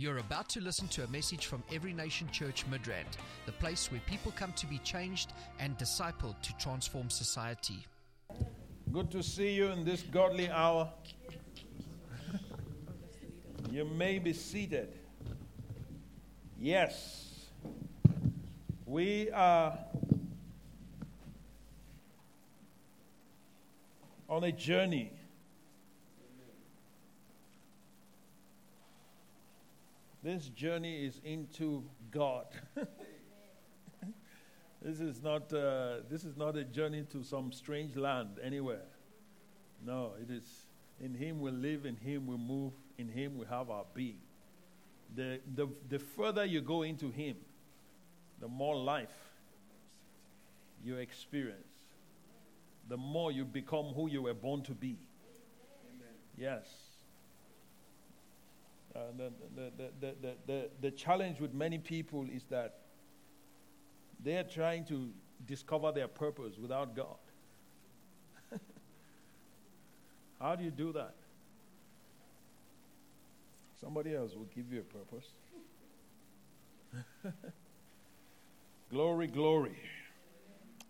You're about to listen to a message from Every Nation Church Midrand, the place where people come to be changed and discipled to transform society. Good to see you in this godly hour. you may be seated. Yes, we are on a journey. This journey is into God. this is not uh, this is not a journey to some strange land anywhere. No, it is in Him we live, in Him we move, in Him we have our being. The, the, the further you go into Him, the more life you experience, the more you become who you were born to be. Amen. Yes. Uh, the, the, the, the, the, the challenge with many people is that they are trying to discover their purpose without God. How do you do that? Somebody else will give you a purpose. glory, glory.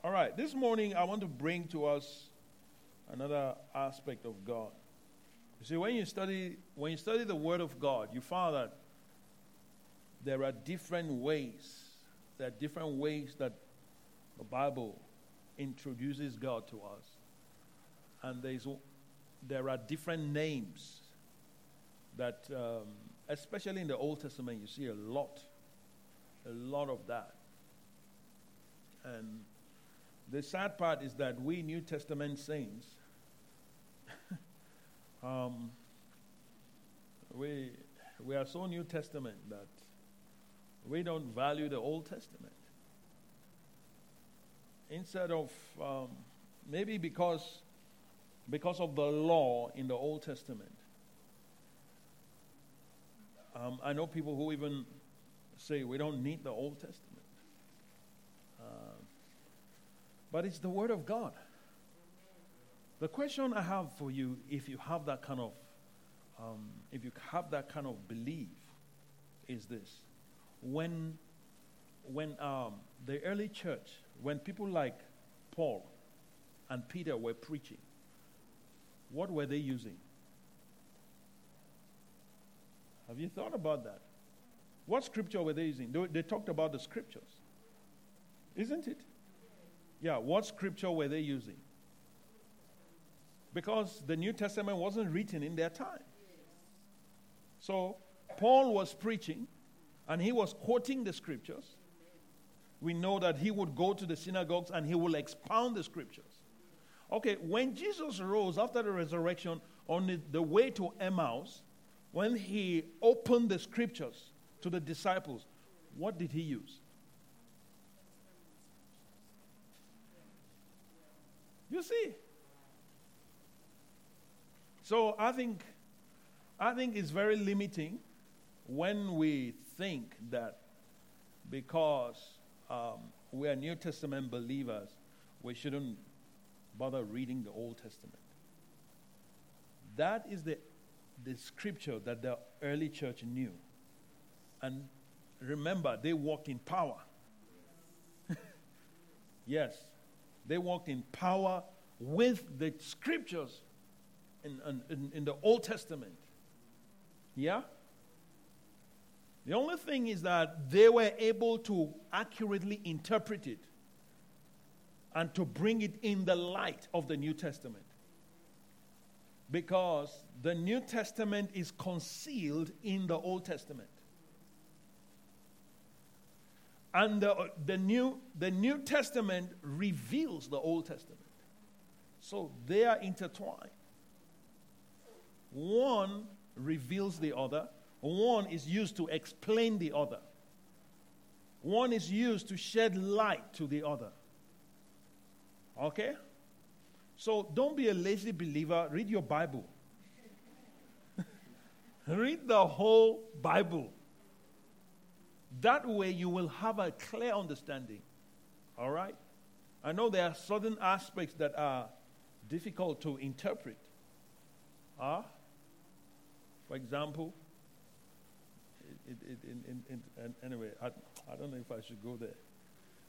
All right, this morning I want to bring to us another aspect of God. You see, when you study when you study the Word of God, you find that there are different ways. There are different ways that the Bible introduces God to us, and there's there are different names that, um, especially in the Old Testament, you see a lot, a lot of that. And the sad part is that we New Testament saints, um, we, we are so New Testament that we don't value the Old Testament. Instead of, um, maybe because, because of the law in the Old Testament, um, I know people who even say we don't need the Old Testament. Uh, but it's the Word of God. The question I have for you, if you have that kind of, um, if you have that kind of belief, is this: when, when um, the early church, when people like Paul and Peter were preaching, what were they using? Have you thought about that? What scripture were they using? They, they talked about the scriptures, isn't it? Yeah, what scripture were they using? Because the New Testament wasn't written in their time. So Paul was preaching and he was quoting the scriptures. We know that he would go to the synagogues and he will expound the scriptures. Okay, when Jesus rose after the resurrection on the, the way to Emmaus, when he opened the scriptures to the disciples, what did he use? You see? So I think I think it's very limiting when we think that because um, we are New Testament believers, we shouldn't bother reading the Old Testament. That is the the scripture that the early church knew. And remember, they walked in power. yes, they walked in power with the scriptures in, in, in the Old Testament. Yeah? The only thing is that they were able to accurately interpret it and to bring it in the light of the New Testament. Because the New Testament is concealed in the Old Testament. And the, the, New, the New Testament reveals the Old Testament. So they are intertwined. One reveals the other, one is used to explain the other, one is used to shed light to the other. Okay? So don't be a lazy believer. Read your Bible. Read the whole Bible. That way you will have a clear understanding. All right? I know there are certain aspects that are difficult to interpret. Ah, uh, for example, it, it, anyway, I, I don't know if I should go there.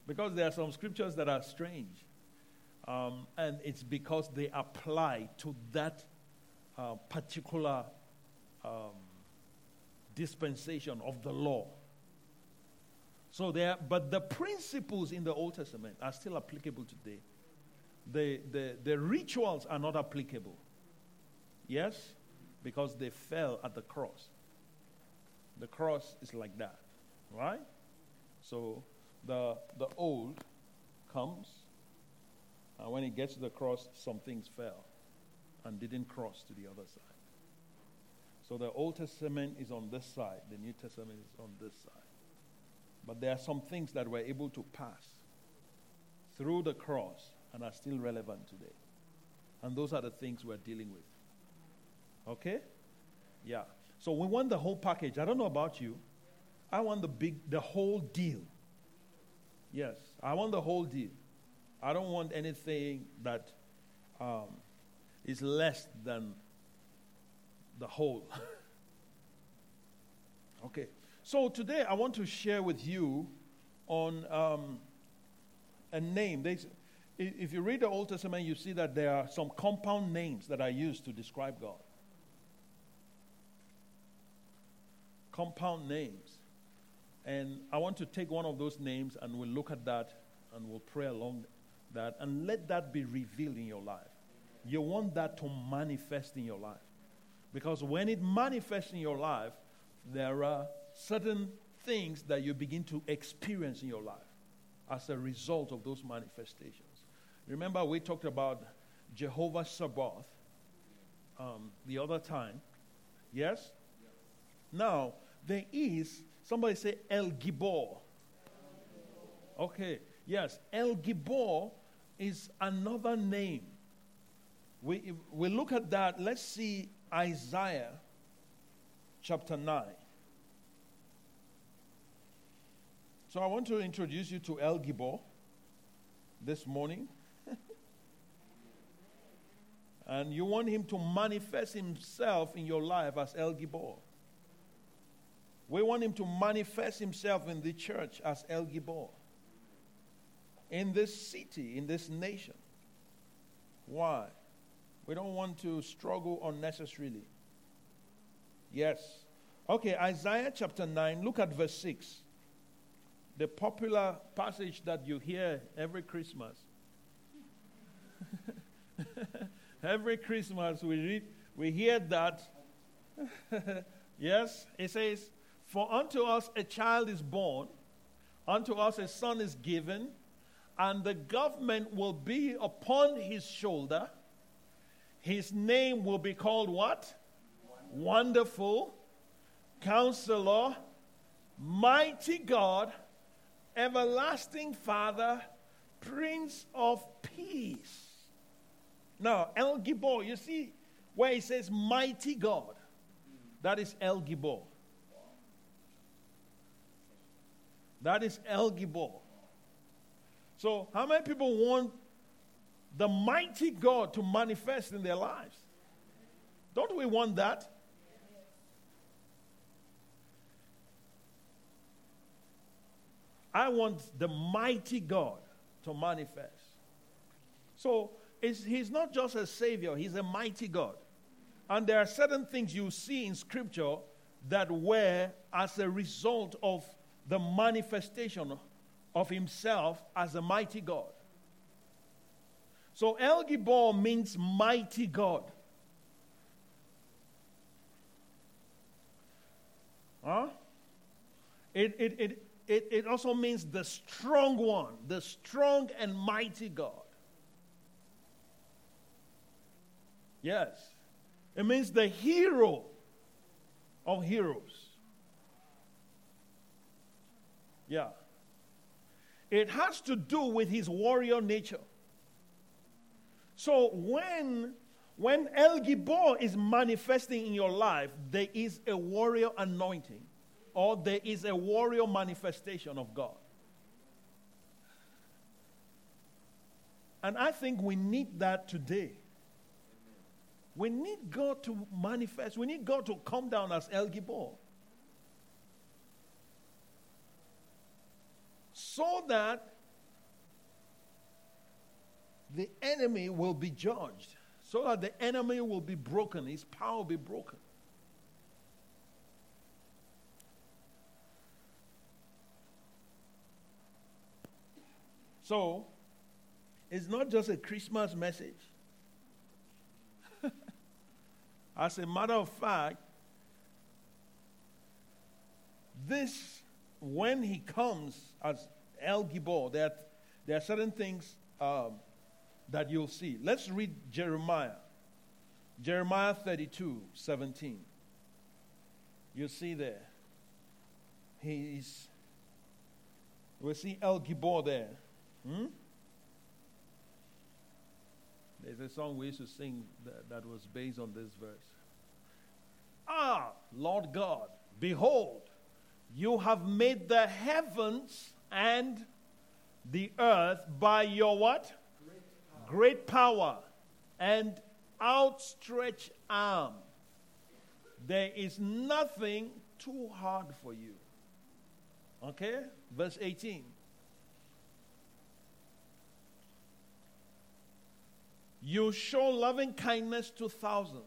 Because there are some scriptures that are strange. Um, and it's because they apply to that uh, particular um, dispensation of the law. So there, but the principles in the Old Testament are still applicable today. The, the, the rituals are not applicable. Yes? Because they fell at the cross. The cross is like that, right? So the, the old comes, and when it gets to the cross, some things fell and didn't cross to the other side. So the Old Testament is on this side, the New Testament is on this side. But there are some things that we're able to pass through the cross and are still relevant today. And those are the things we're dealing with. Okay? Yeah. So we want the whole package. I don't know about you. I want the big, the whole deal. Yes, I want the whole deal. I don't want anything that um, is less than the whole. okay. So today I want to share with you on um, a name. There's, if you read the Old Testament, you see that there are some compound names that are used to describe God. Compound names. And I want to take one of those names and we'll look at that and we'll pray along that and let that be revealed in your life. You want that to manifest in your life. Because when it manifests in your life, there are certain things that you begin to experience in your life as a result of those manifestations. Remember, we talked about Jehovah Sabaoth um, the other time. Yes? Now, there is, somebody say El Gibor. Okay, yes, El Gibor is another name. We, we look at that, let's see Isaiah chapter 9. So I want to introduce you to El Gibor this morning. and you want him to manifest himself in your life as El Gibor. We want him to manifest himself in the church as El Gibor. In this city, in this nation. Why? We don't want to struggle unnecessarily. Yes. Okay, Isaiah chapter 9, look at verse 6 the popular passage that you hear every Christmas. every Christmas we read, we hear that. yes, it says, For unto us a child is born, unto us a son is given, and the government will be upon his shoulder. His name will be called what? Wonderful, Counselor, Mighty God everlasting Father, Prince of Peace. Now, El Gibor, you see where he says mighty God. That is El Gibor. That is El Gibor. So, how many people want the mighty God to manifest in their lives? Don't we want that? I want the mighty God to manifest. So he's not just a savior, he's a mighty God. And there are certain things you see in scripture that were as a result of the manifestation of himself as a mighty God. So El Gibor means mighty God. Huh? It, it, it, it, it also means the strong one, the strong and mighty God. Yes. It means the hero of heroes. Yeah. It has to do with his warrior nature. So when when El Gibor is manifesting in your life, there is a warrior anointing or there is a warrior manifestation of God. And I think we need that today. We need God to manifest. We need God to come down as El Gibor. So that the enemy will be judged, so that the enemy will be broken, his power will be broken. So, it's not just a Christmas message. As a matter of fact, this, when he comes as El Gibor, there, there are certain things um, that you'll see. Let's read Jeremiah. Jeremiah 32 17. You see there. He's, we see El Gibor there. Hmm? There's a song we used to sing that, that was based on this verse. Ah, Lord God, behold, you have made the heavens and the earth by your what? Great power, Great power and outstretched arm. There is nothing too hard for you. Okay? Verse 18. You show loving kindness to thousands.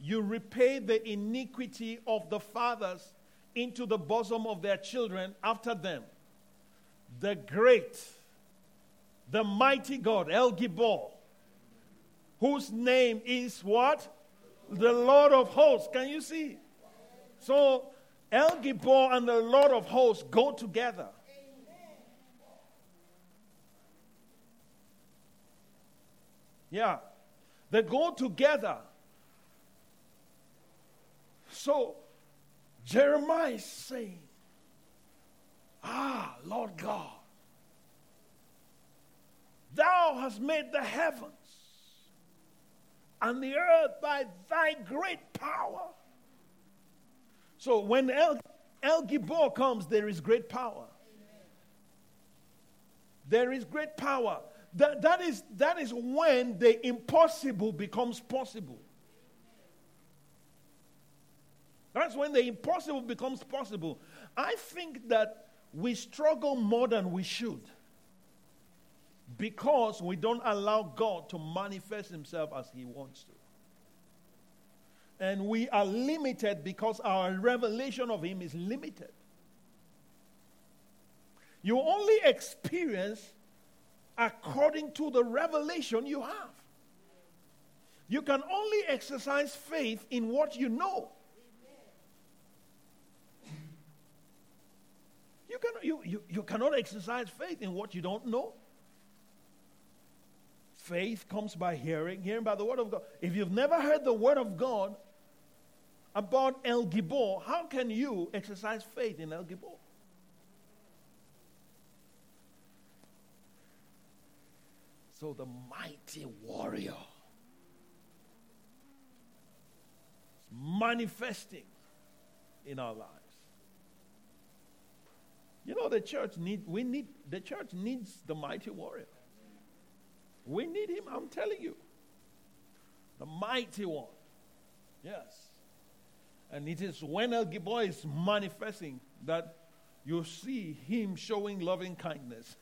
You repay the iniquity of the fathers into the bosom of their children after them. The great, the mighty God, El Gibor, whose name is what? The Lord of hosts. Can you see? So, El Gibor and the Lord of hosts go together. Yeah. They go together. So Jeremiah is saying, Ah, Lord God, thou hast made the heavens and the earth by thy great power. So when El, El Gibor comes, there is great power. There is great power. That, that, is, that is when the impossible becomes possible. That's when the impossible becomes possible. I think that we struggle more than we should because we don't allow God to manifest Himself as He wants to. And we are limited because our revelation of Him is limited. You only experience according to the revelation you have. You can only exercise faith in what you know. You, you, you, cannot exercise faith in what you don't know. Faith comes by hearing, hearing by the word of God. If you've never heard the word of God about El Gibor, how can you exercise faith in El Gibor? So the mighty warrior is manifesting in our lives. You know, the church need we need the church needs the mighty warrior. We need him, I'm telling you. The mighty one. Yes. And it is when El Gibor is manifesting that you see him showing loving kindness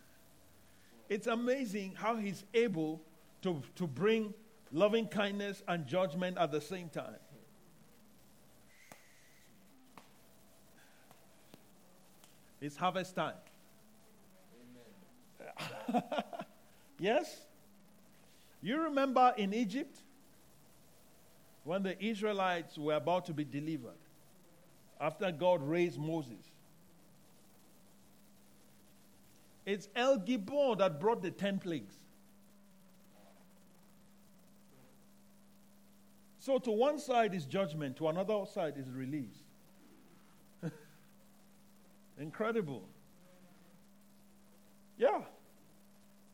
it's amazing how he's able to, to bring loving kindness and judgment at the same time. It's harvest time. yes? You remember in Egypt when the Israelites were about to be delivered after God raised Moses? It's El Gibor that brought the 10 plagues. So, to one side is judgment, to another side is release. Incredible. Yeah.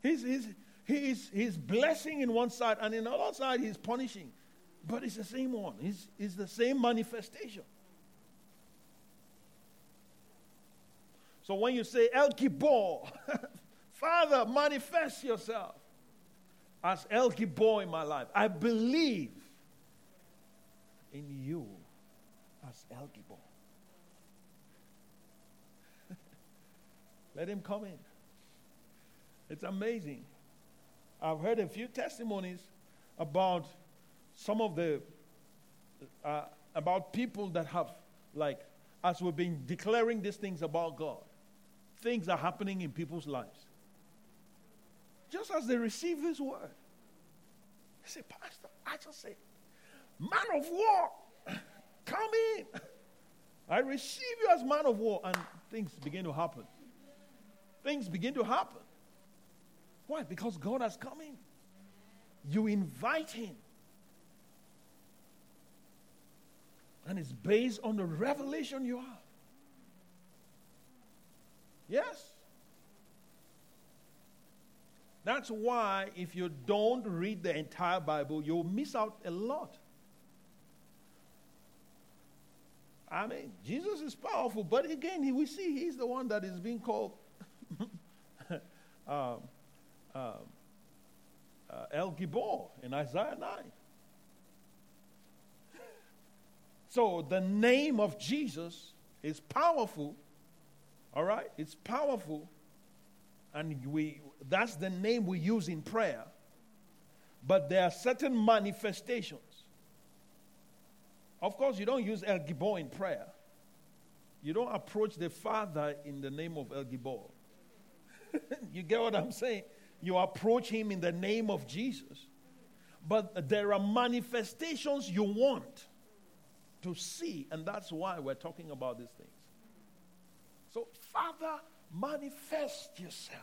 He's, he's, he's, he's blessing in one side, and in the other side, he's punishing. But it's the same one, it's, it's the same manifestation. So when you say El Gibor, Father, manifest yourself as El Gibor in my life. I believe in you as El Gibor. Let him come in. It's amazing. I've heard a few testimonies about some of the uh, about people that have like as we've been declaring these things about God, things are happening in people's lives. Just as they receive this word, they say, Pastor, I just say, man of war, come in. I receive you as man of war, and things begin to happen. Things begin to happen. Why? Because God has come in. You invite Him. And it's based on the revelation you have. Yes. That's why if you don't read the entire Bible, you'll miss out a lot. I mean, Jesus is powerful, but again, we see he's the one that is being called um, um, uh, El Gibor in Isaiah 9. So the name of Jesus is powerful. All right? It's powerful. And we that's the name we use in prayer. But there are certain manifestations. Of course, you don't use El Gibor in prayer. You don't approach the Father in the name of El Gibor. you get what I'm saying? You approach him in the name of Jesus. But there are manifestations you want to see, and that's why we're talking about these things. So, Father, manifest yourself.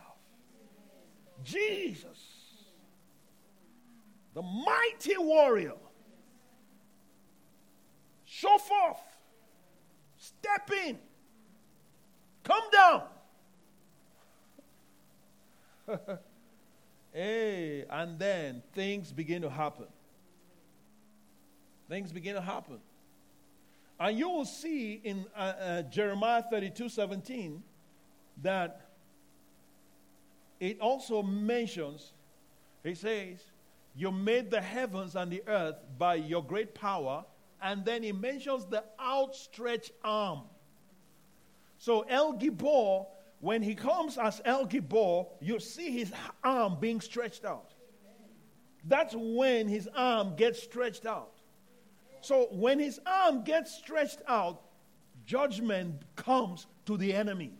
Jesus, the mighty warrior, show forth, step in, come down. hey, and then things begin to happen. Things begin to happen. And you will see in uh, uh, Jeremiah 32 17 that it also mentions, he says, You made the heavens and the earth by your great power. And then he mentions the outstretched arm. So El Gibor, when he comes as El Gibor, you see his arm being stretched out. That's when his arm gets stretched out. So when his arm gets stretched out, judgment comes to the enemy.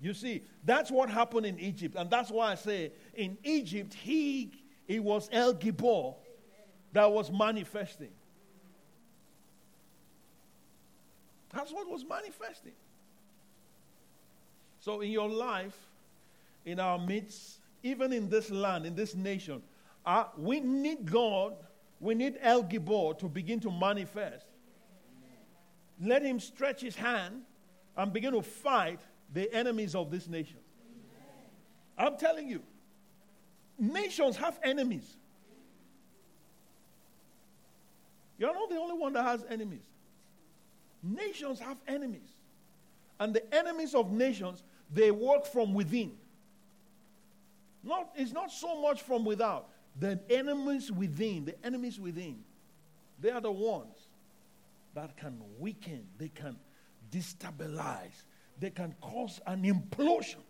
You see, that's what happened in Egypt. And that's why I say in Egypt, he, it was El Gibor that was manifesting. That's what was manifesting. So in your life, in our midst, even in this land, in this nation, uh, we need God we need El Gibor to begin to manifest. Let him stretch his hand and begin to fight the enemies of this nation. I'm telling you, nations have enemies. You're not the only one that has enemies. Nations have enemies. And the enemies of nations, they work from within. Not, it's not so much from without. The enemies within, the enemies within, they are the ones that can weaken, they can destabilize, they can cause an implosion.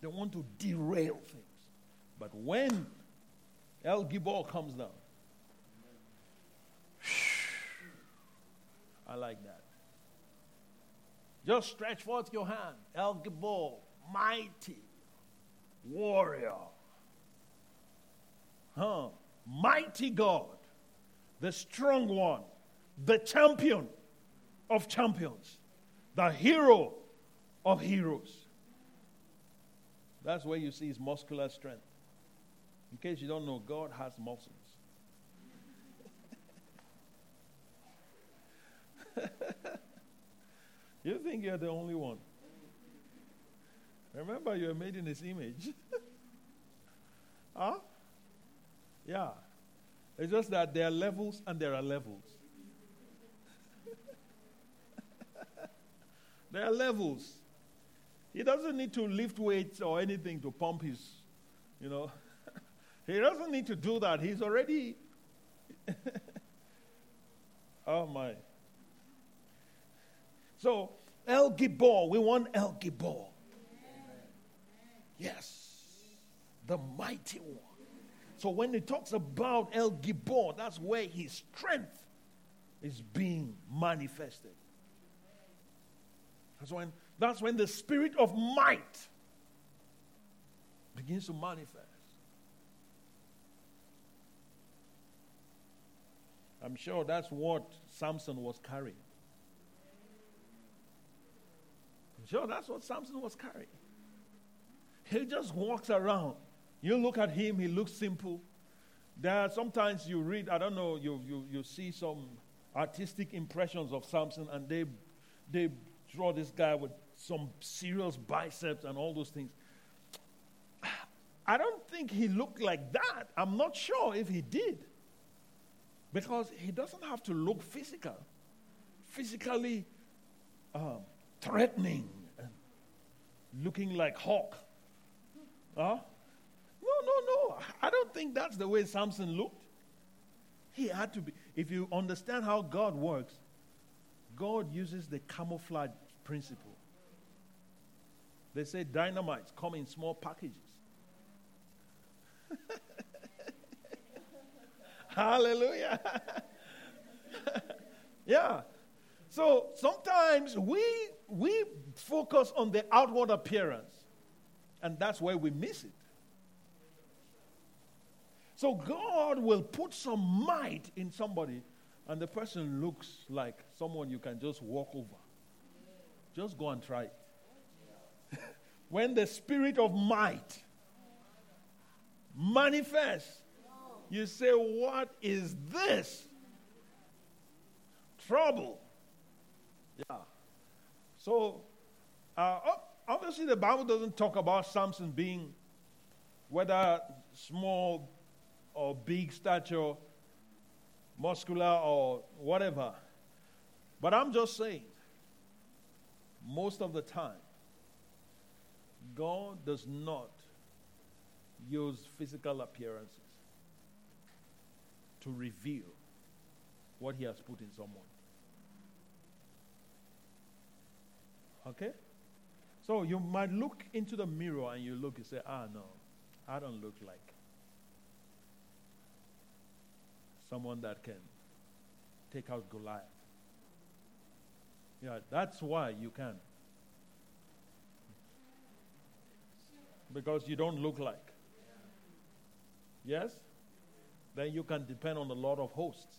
They want to derail things. But when El Gibor comes down, I like that. Just stretch forth your hand. El Gibor, mighty warrior. Huh? Mighty God, the strong one, the champion of champions, the hero of heroes. That's where you see his muscular strength. In case you don't know, God has muscles. you think you're the only one. Remember, you are made in His image. huh? Yeah. It's just that there are levels and there are levels. there are levels. He doesn't need to lift weights or anything to pump his, you know. he doesn't need to do that. He's already. oh my. So El Gibor. We want El Gibor. Yes. The mighty one. So when he talks about El Gibor, that's where his strength is being manifested. That's when, that's when the spirit of might begins to manifest. I'm sure that's what Samson was carrying. I'm sure that's what Samson was carrying. He just walks around. You look at him, he looks simple. There are sometimes you read, I don't know, you, you, you see some artistic impressions of Samson and they, they draw this guy with some serious biceps and all those things. I don't think he looked like that. I'm not sure if he did. Because he doesn't have to look physical, physically um, threatening looking like Hawk. Huh? No, no, no. I don't think that's the way Samson looked. He had to be. If you understand how God works, God uses the camouflage principle. They say dynamites come in small packages. Hallelujah. yeah. So sometimes we we focus on the outward appearance, and that's where we miss it. So God will put some might in somebody, and the person looks like someone you can just walk over. Just go and try it. when the spirit of might manifests, you say, What is this? Trouble. Yeah. So, uh, obviously, the Bible doesn't talk about Samson being whether small or big stature, muscular or whatever. But I'm just saying, most of the time, God does not use physical appearances to reveal what He has put in someone. Okay? So you might look into the mirror and you look and say, ah, no, I don't look like someone that can take out Goliath. Yeah, that's why you can. Because you don't look like. Yes? Then you can depend on the Lord of hosts.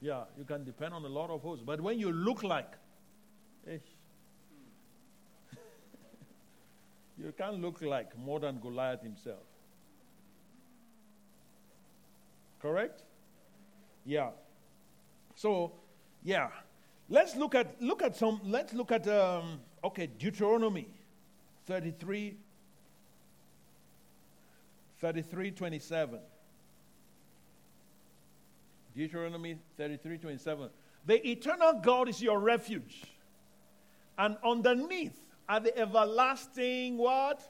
Yeah, you can depend on the Lord of hosts. But when you look like, you can't look like more than Goliath himself. Correct? Yeah. So, yeah. Let's look at look at some. Let's look at um, okay Deuteronomy 33, 33, 27. Deuteronomy 33, 27. The eternal God is your refuge. And underneath are the everlasting what?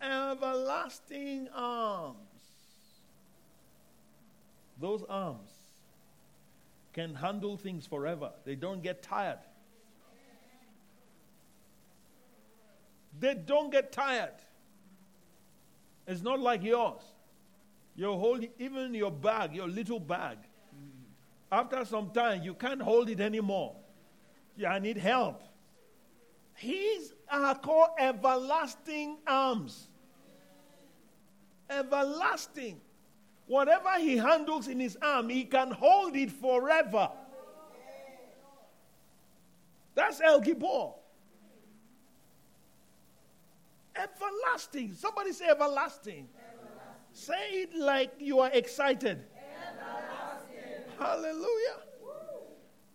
Arms. Everlasting arms. Those arms can handle things forever. They don't get tired. They don't get tired. It's not like yours. You hold even your bag, your little bag. After some time, you can't hold it anymore. Yeah, I need help. His are called everlasting arms. Everlasting. Whatever he handles in his arm, he can hold it forever. That's El Gibor. Everlasting. Somebody say everlasting. everlasting. Say it like you are excited. Everlasting. Hallelujah. Woo.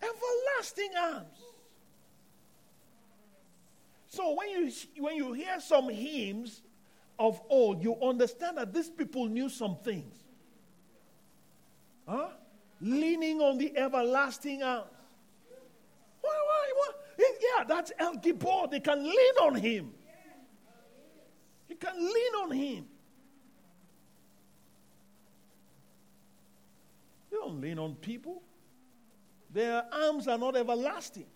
Everlasting arms. So when you when you hear some hymns of old, you understand that these people knew some things. Huh? Leaning on the everlasting arms. Why, why? Yeah, that's El Gibor. They can lean on him. You can lean on him. You don't lean on people. Their arms are not everlasting.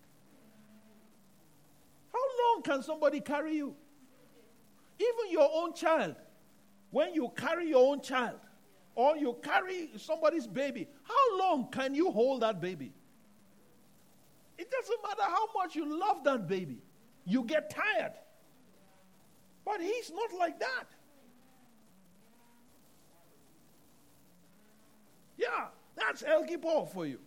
Long can somebody carry you? Even your own child. When you carry your own child or you carry somebody's baby, how long can you hold that baby? It doesn't matter how much you love that baby, you get tired. But he's not like that. Yeah, that's El Gibor for you.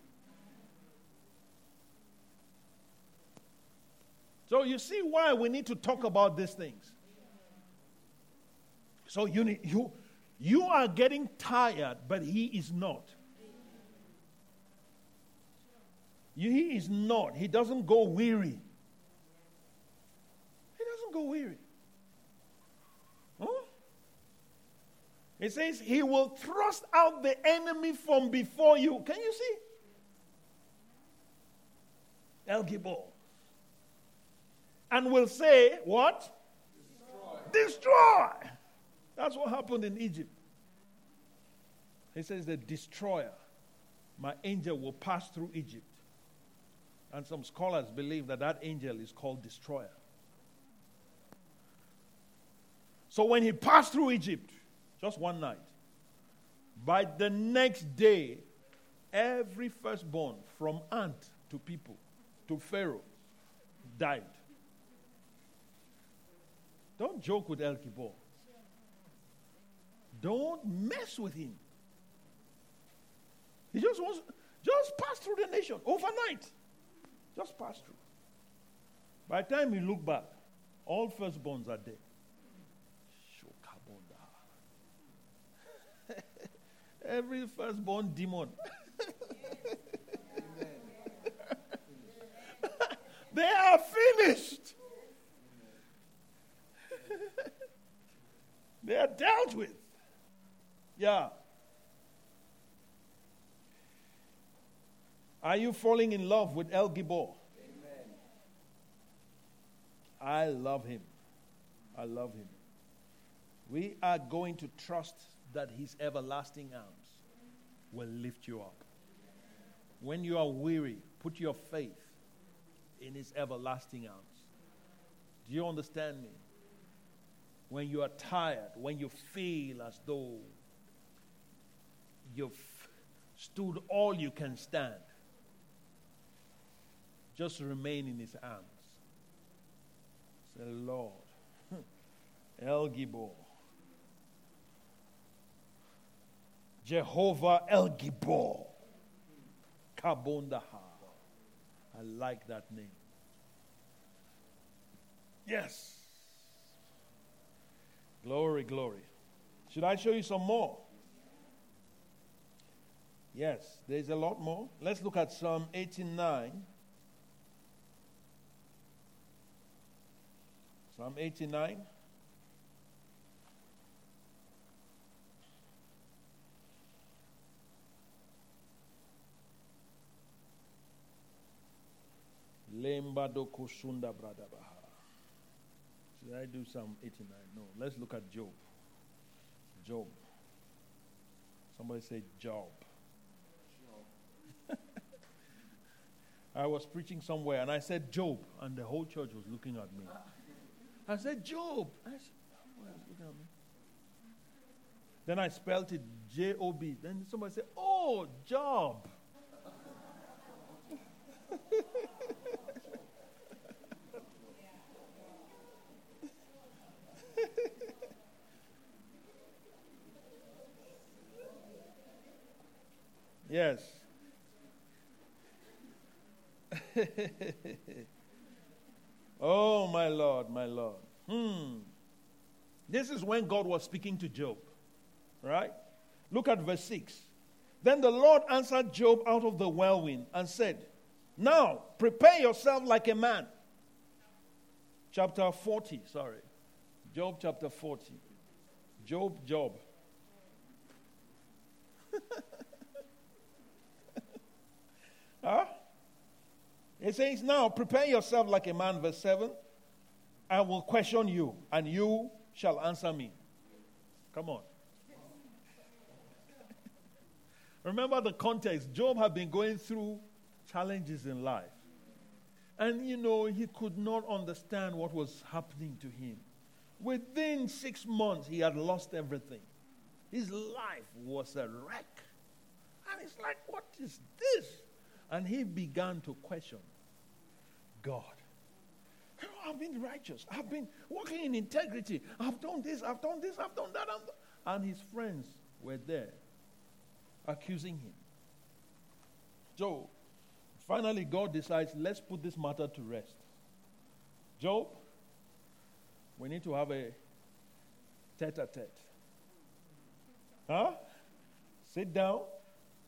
So you see why we need to talk about these things. So you need, you you are getting tired, but he is not. He is not. He doesn't go weary. He doesn't go weary. Huh? It says he will thrust out the enemy from before you. Can you see? El Gibor. And will say, What? Destroy. Destroy. That's what happened in Egypt. He says, The destroyer, my angel, will pass through Egypt. And some scholars believe that that angel is called destroyer. So when he passed through Egypt, just one night, by the next day, every firstborn from ant to people to Pharaoh died. Don't joke with El Gibor. Don't mess with him. He just wants, just pass through the nation overnight. Just pass through. By the time you look back, all firstborns are dead. Every firstborn demon. they are finished. They are dealt with. Yeah. Are you falling in love with El Gibor? Amen. I love him. I love him. We are going to trust that his everlasting arms will lift you up. When you are weary, put your faith in his everlasting arms. Do you understand me? When you are tired, when you feel as though you've stood all you can stand, just remain in his arms. Say, Lord, El Gibor, Jehovah El Gibor, Kabondaha. I like that name. Yes. Glory, glory. Should I show you some more? Yes, there's a lot more. Let's look at Psalm 89. Psalm 89. Lemba doko bradabaha. Should I do Psalm 89? No. Let's look at Job. Job. Somebody say Job. Job. I was preaching somewhere and I said Job, and the whole church was looking at me. I said Job. I said. Then I spelled it J O B. Then somebody said, Oh, Job. yes. oh, my Lord, my Lord. Hmm. This is when God was speaking to Job. Right? Look at verse 6. Then the Lord answered Job out of the whirlwind and said, Now prepare yourself like a man. Chapter 40, sorry. Job chapter 40. Job, Job. huh? Says, Now prepare yourself like a man, verse 7. I will question you, and you shall answer me. Come on. Remember the context. Job had been going through challenges in life. And, you know, he could not understand what was happening to him. Within six months, he had lost everything. His life was a wreck. And it's like, what is this? And he began to question God. I've been righteous. I've been walking in integrity. I've done this, I've done this, I've done that. And his friends were there accusing him. So, finally, God decides, let's put this matter to rest. Job, we need to have a tete a tete. Huh? Sit down.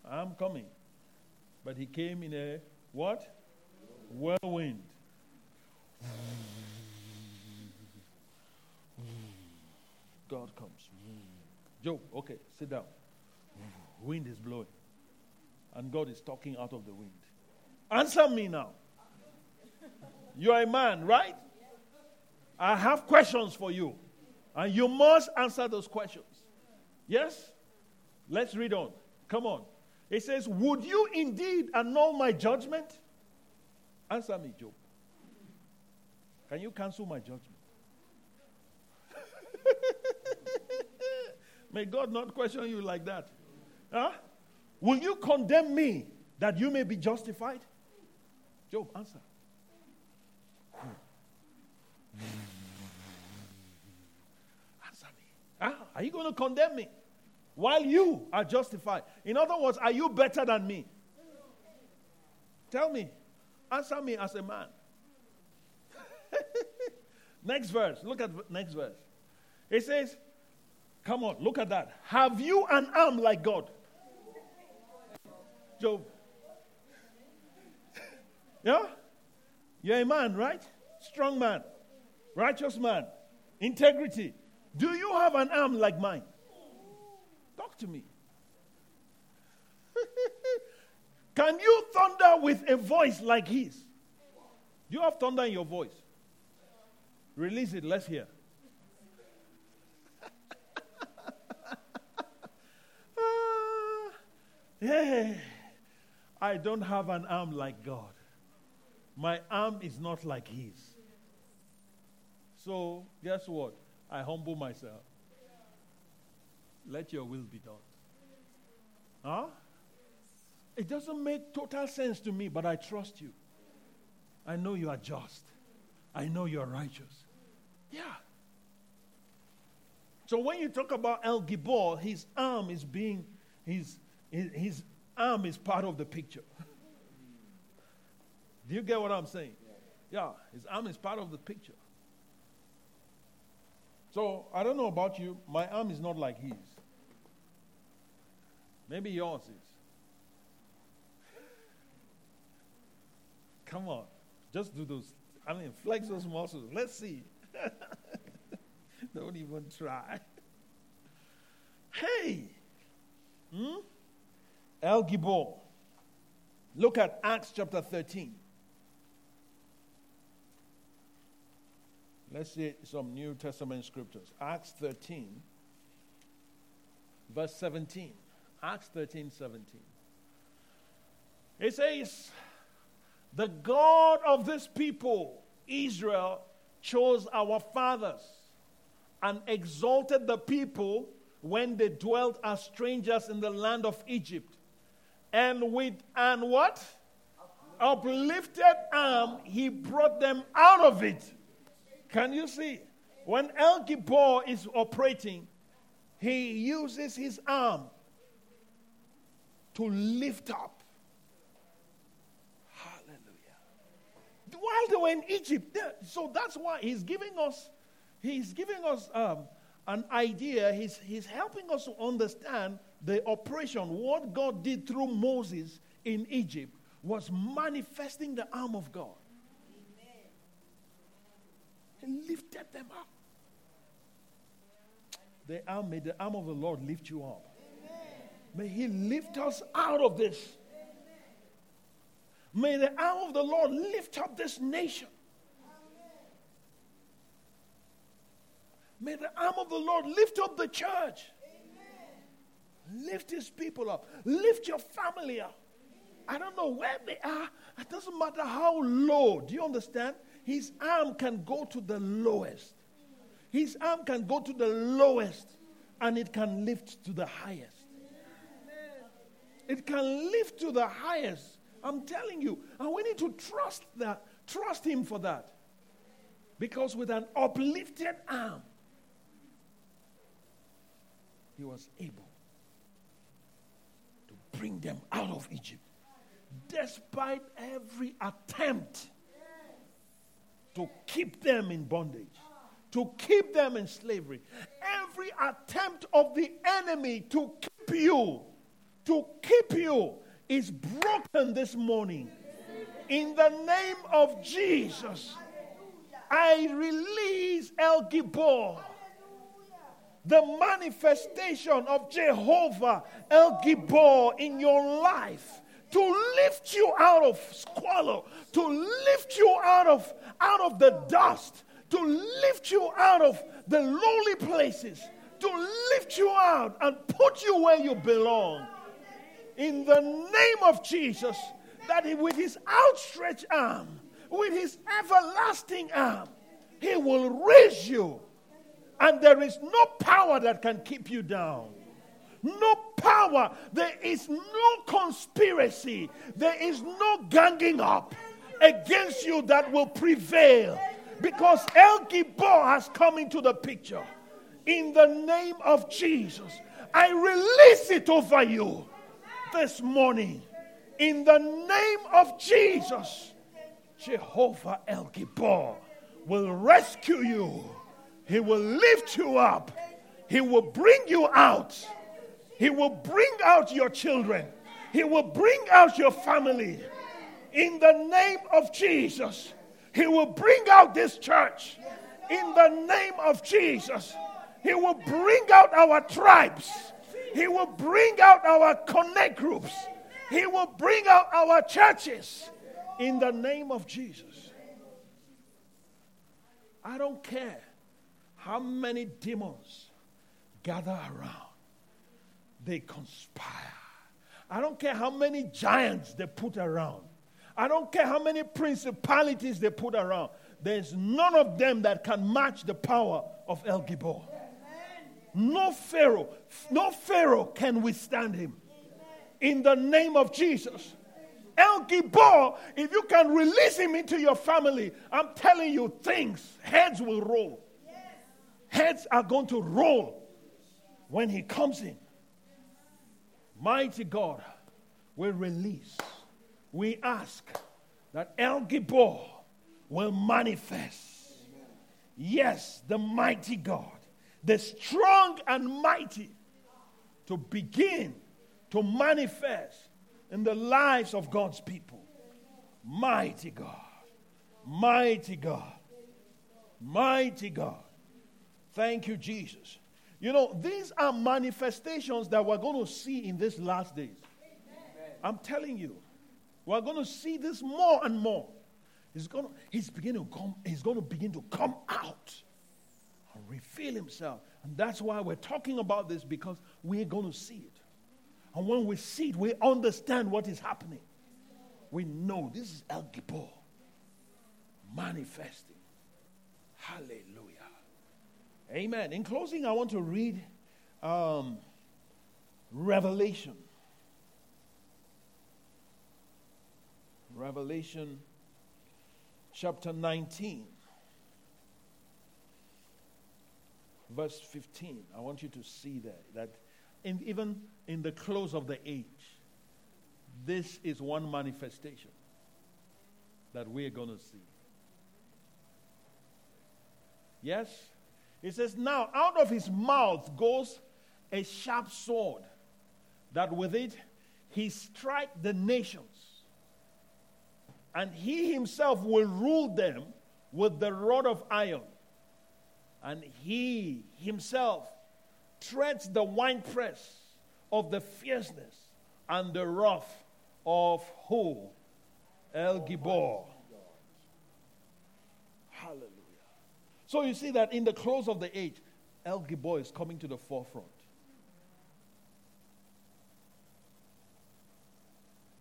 I'm coming. But he came in a what? Whirlwind. God comes. Job, okay, sit down. Wind is blowing. And God is talking out of the wind. Answer me now. You are a man, right? I have questions for you. And you must answer those questions. Yes? Let's read on. Come on. It says, Would you indeed annul my judgment? Answer me, Job. Can you cancel my judgment? May God not question you like that. Huh? Will you condemn me that you may be justified? Job, answer. answer me. Huh? Are you going to condemn me while you are justified? In other words, are you better than me? Tell me. Answer me as a man. next verse. Look at next verse. It says, Come on, look at that. Have you an arm like God? Job. Yeah? You're a man, right? Strong man, righteous man, integrity. Do you have an arm like mine? Talk to me. Can you thunder with a voice like his? Do You have thunder in your voice. Release it, let's hear. Yeah. I don't have an arm like God. My arm is not like His. So, guess what? I humble myself. Let your will be done. Huh? It doesn't make total sense to me, but I trust you. I know you are just. I know you are righteous. Yeah. So when you talk about El Gibor, his arm is being, his, his, his arm is part of the picture. Do you get what I'm saying? Yeah, his arm is part of the picture. So I don't know about you. My arm is not like his. Maybe yours is. Come on. Just do those. I mean, flex those muscles. Let's see. don't even try. Hey. Hmm? El Gibor. Look at Acts chapter 13. Let's see some New Testament scriptures. Acts 13, verse 17. Acts 13, 17. It says, The God of this people, Israel, chose our fathers and exalted the people when they dwelt as strangers in the land of Egypt and with and what? Uplifted arm, he brought them out of it. Can you see? When El Gibor is operating, he uses his arm to lift up. Hallelujah. While they were in Egypt, so that's why he's giving us, he's giving us um, an idea. He's, he's helping us to understand the operation, what God did through Moses in Egypt, was manifesting the arm of God. He lifted them up. The arm, may the arm of the Lord lift you up. May He lift us out of this. May the arm of the Lord lift up this nation. May the arm of the Lord lift up the church. Lift his people up. Lift your family up. I don't know where they are. It doesn't matter how low. Do you understand? His arm can go to the lowest. His arm can go to the lowest and it can lift to the highest. It can lift to the highest. I'm telling you. And we need to trust that. Trust Him for that. Because with an uplifted arm, He was able to bring them out of Egypt. Despite every attempt to keep them in bondage, to keep them in slavery, every attempt of the enemy to keep you to keep you is broken this morning. In the name of Jesus, I release El Gibor, the manifestation of Jehovah El Gibor in your life to lift you out of squalor, to lift you out of, out of the dust, to lift you out of the lowly places, to lift you out and put you where you belong in the name of Jesus that he, with his outstretched arm, with his everlasting arm, he will raise you. And there is no power that can keep you down. No power. There is no conspiracy. There is no ganging up against you that will prevail. Because El Gibor has come into the picture. In the name of Jesus, I release it over you this morning in the name of Jesus. Jehovah El Gibor will rescue you. He will lift you up. He will bring you out. He will bring out your children. He will bring out your family. In the name of Jesus, He will bring out this church. In the name of Jesus, He will bring out our tribes. He will bring out our connect groups. He will bring out our churches in the name of Jesus. I don't care how many demons gather around, they conspire. I don't care how many giants they put around. I don't care how many principalities they put around. There's none of them that can match the power of El Gibor. No Pharaoh, no Pharaoh can withstand him. In the name of Jesus. El Gibor, if you can release him into your family, I'm telling you, things, heads will roll. Heads are going to roll when he comes in. Mighty God will release. We ask that El Gibor will manifest. Yes, the mighty God the strong and mighty, to begin to manifest in the lives of God's people. Mighty God, mighty God, mighty God. Thank you, Jesus. You know, these are manifestations that we're going to see in these last days. I'm telling you, we're going to see this more and more. He's going to, he's beginning to come, he's going to begin to come out reveal himself. And that's why we're talking about this because we're going to see it. And when we see it, we understand what is happening. We know this is El Gibor manifesting. Hallelujah. Amen. In closing, I want to read um, Revelation. Revelation chapter 19. Verse 15. I want you to see that. That in, even in the close of the age, this is one manifestation that we're going to see. Yes? It says, Now out of his mouth goes a sharp sword, that with it he strike the nations, and he himself will rule them with the rod of iron and he himself treads the winepress of the fierceness and the wrath of who? El Gibor. Hallelujah. So you see that in the close of the age, El Gibor is coming to the forefront.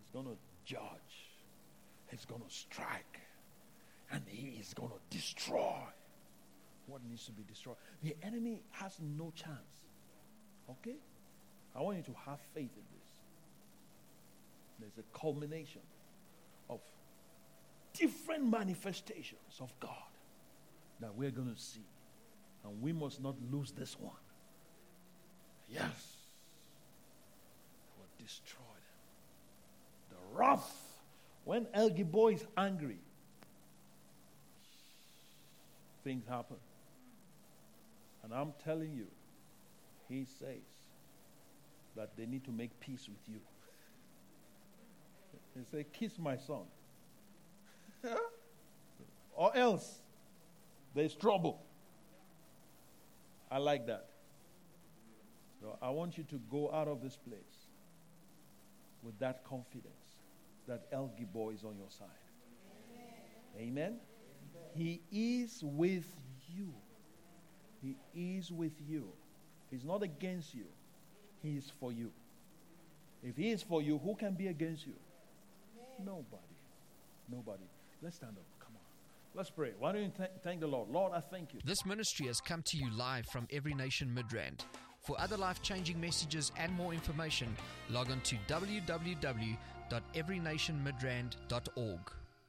He's going to judge. He's going to strike. And he is going to destroy what needs to be destroyed. The enemy has no chance. Okay? I want you to have faith in this. There's a culmination of different manifestations of God that we're going to see. And we must not lose this one. Yes. It will destroy them. The wrath. When El Gibor is angry, things happen. And I'm telling you, he says that they need to make peace with you. He say, kiss my son. or else there's trouble. I like that. So I want you to go out of this place with that confidence that El Gibor is on your side. Amen. Amen. He is with you. He is with you. He's not against you. He is for you. If he is for you, who can be against you? Nobody. Nobody. Let's stand up. Come on. Let's pray. Why don't you th- thank the Lord? Lord, I thank you. This ministry has come to you live from Every Nation Midrand. For other life changing messages and more information, log on to www.everynationmidrand.org.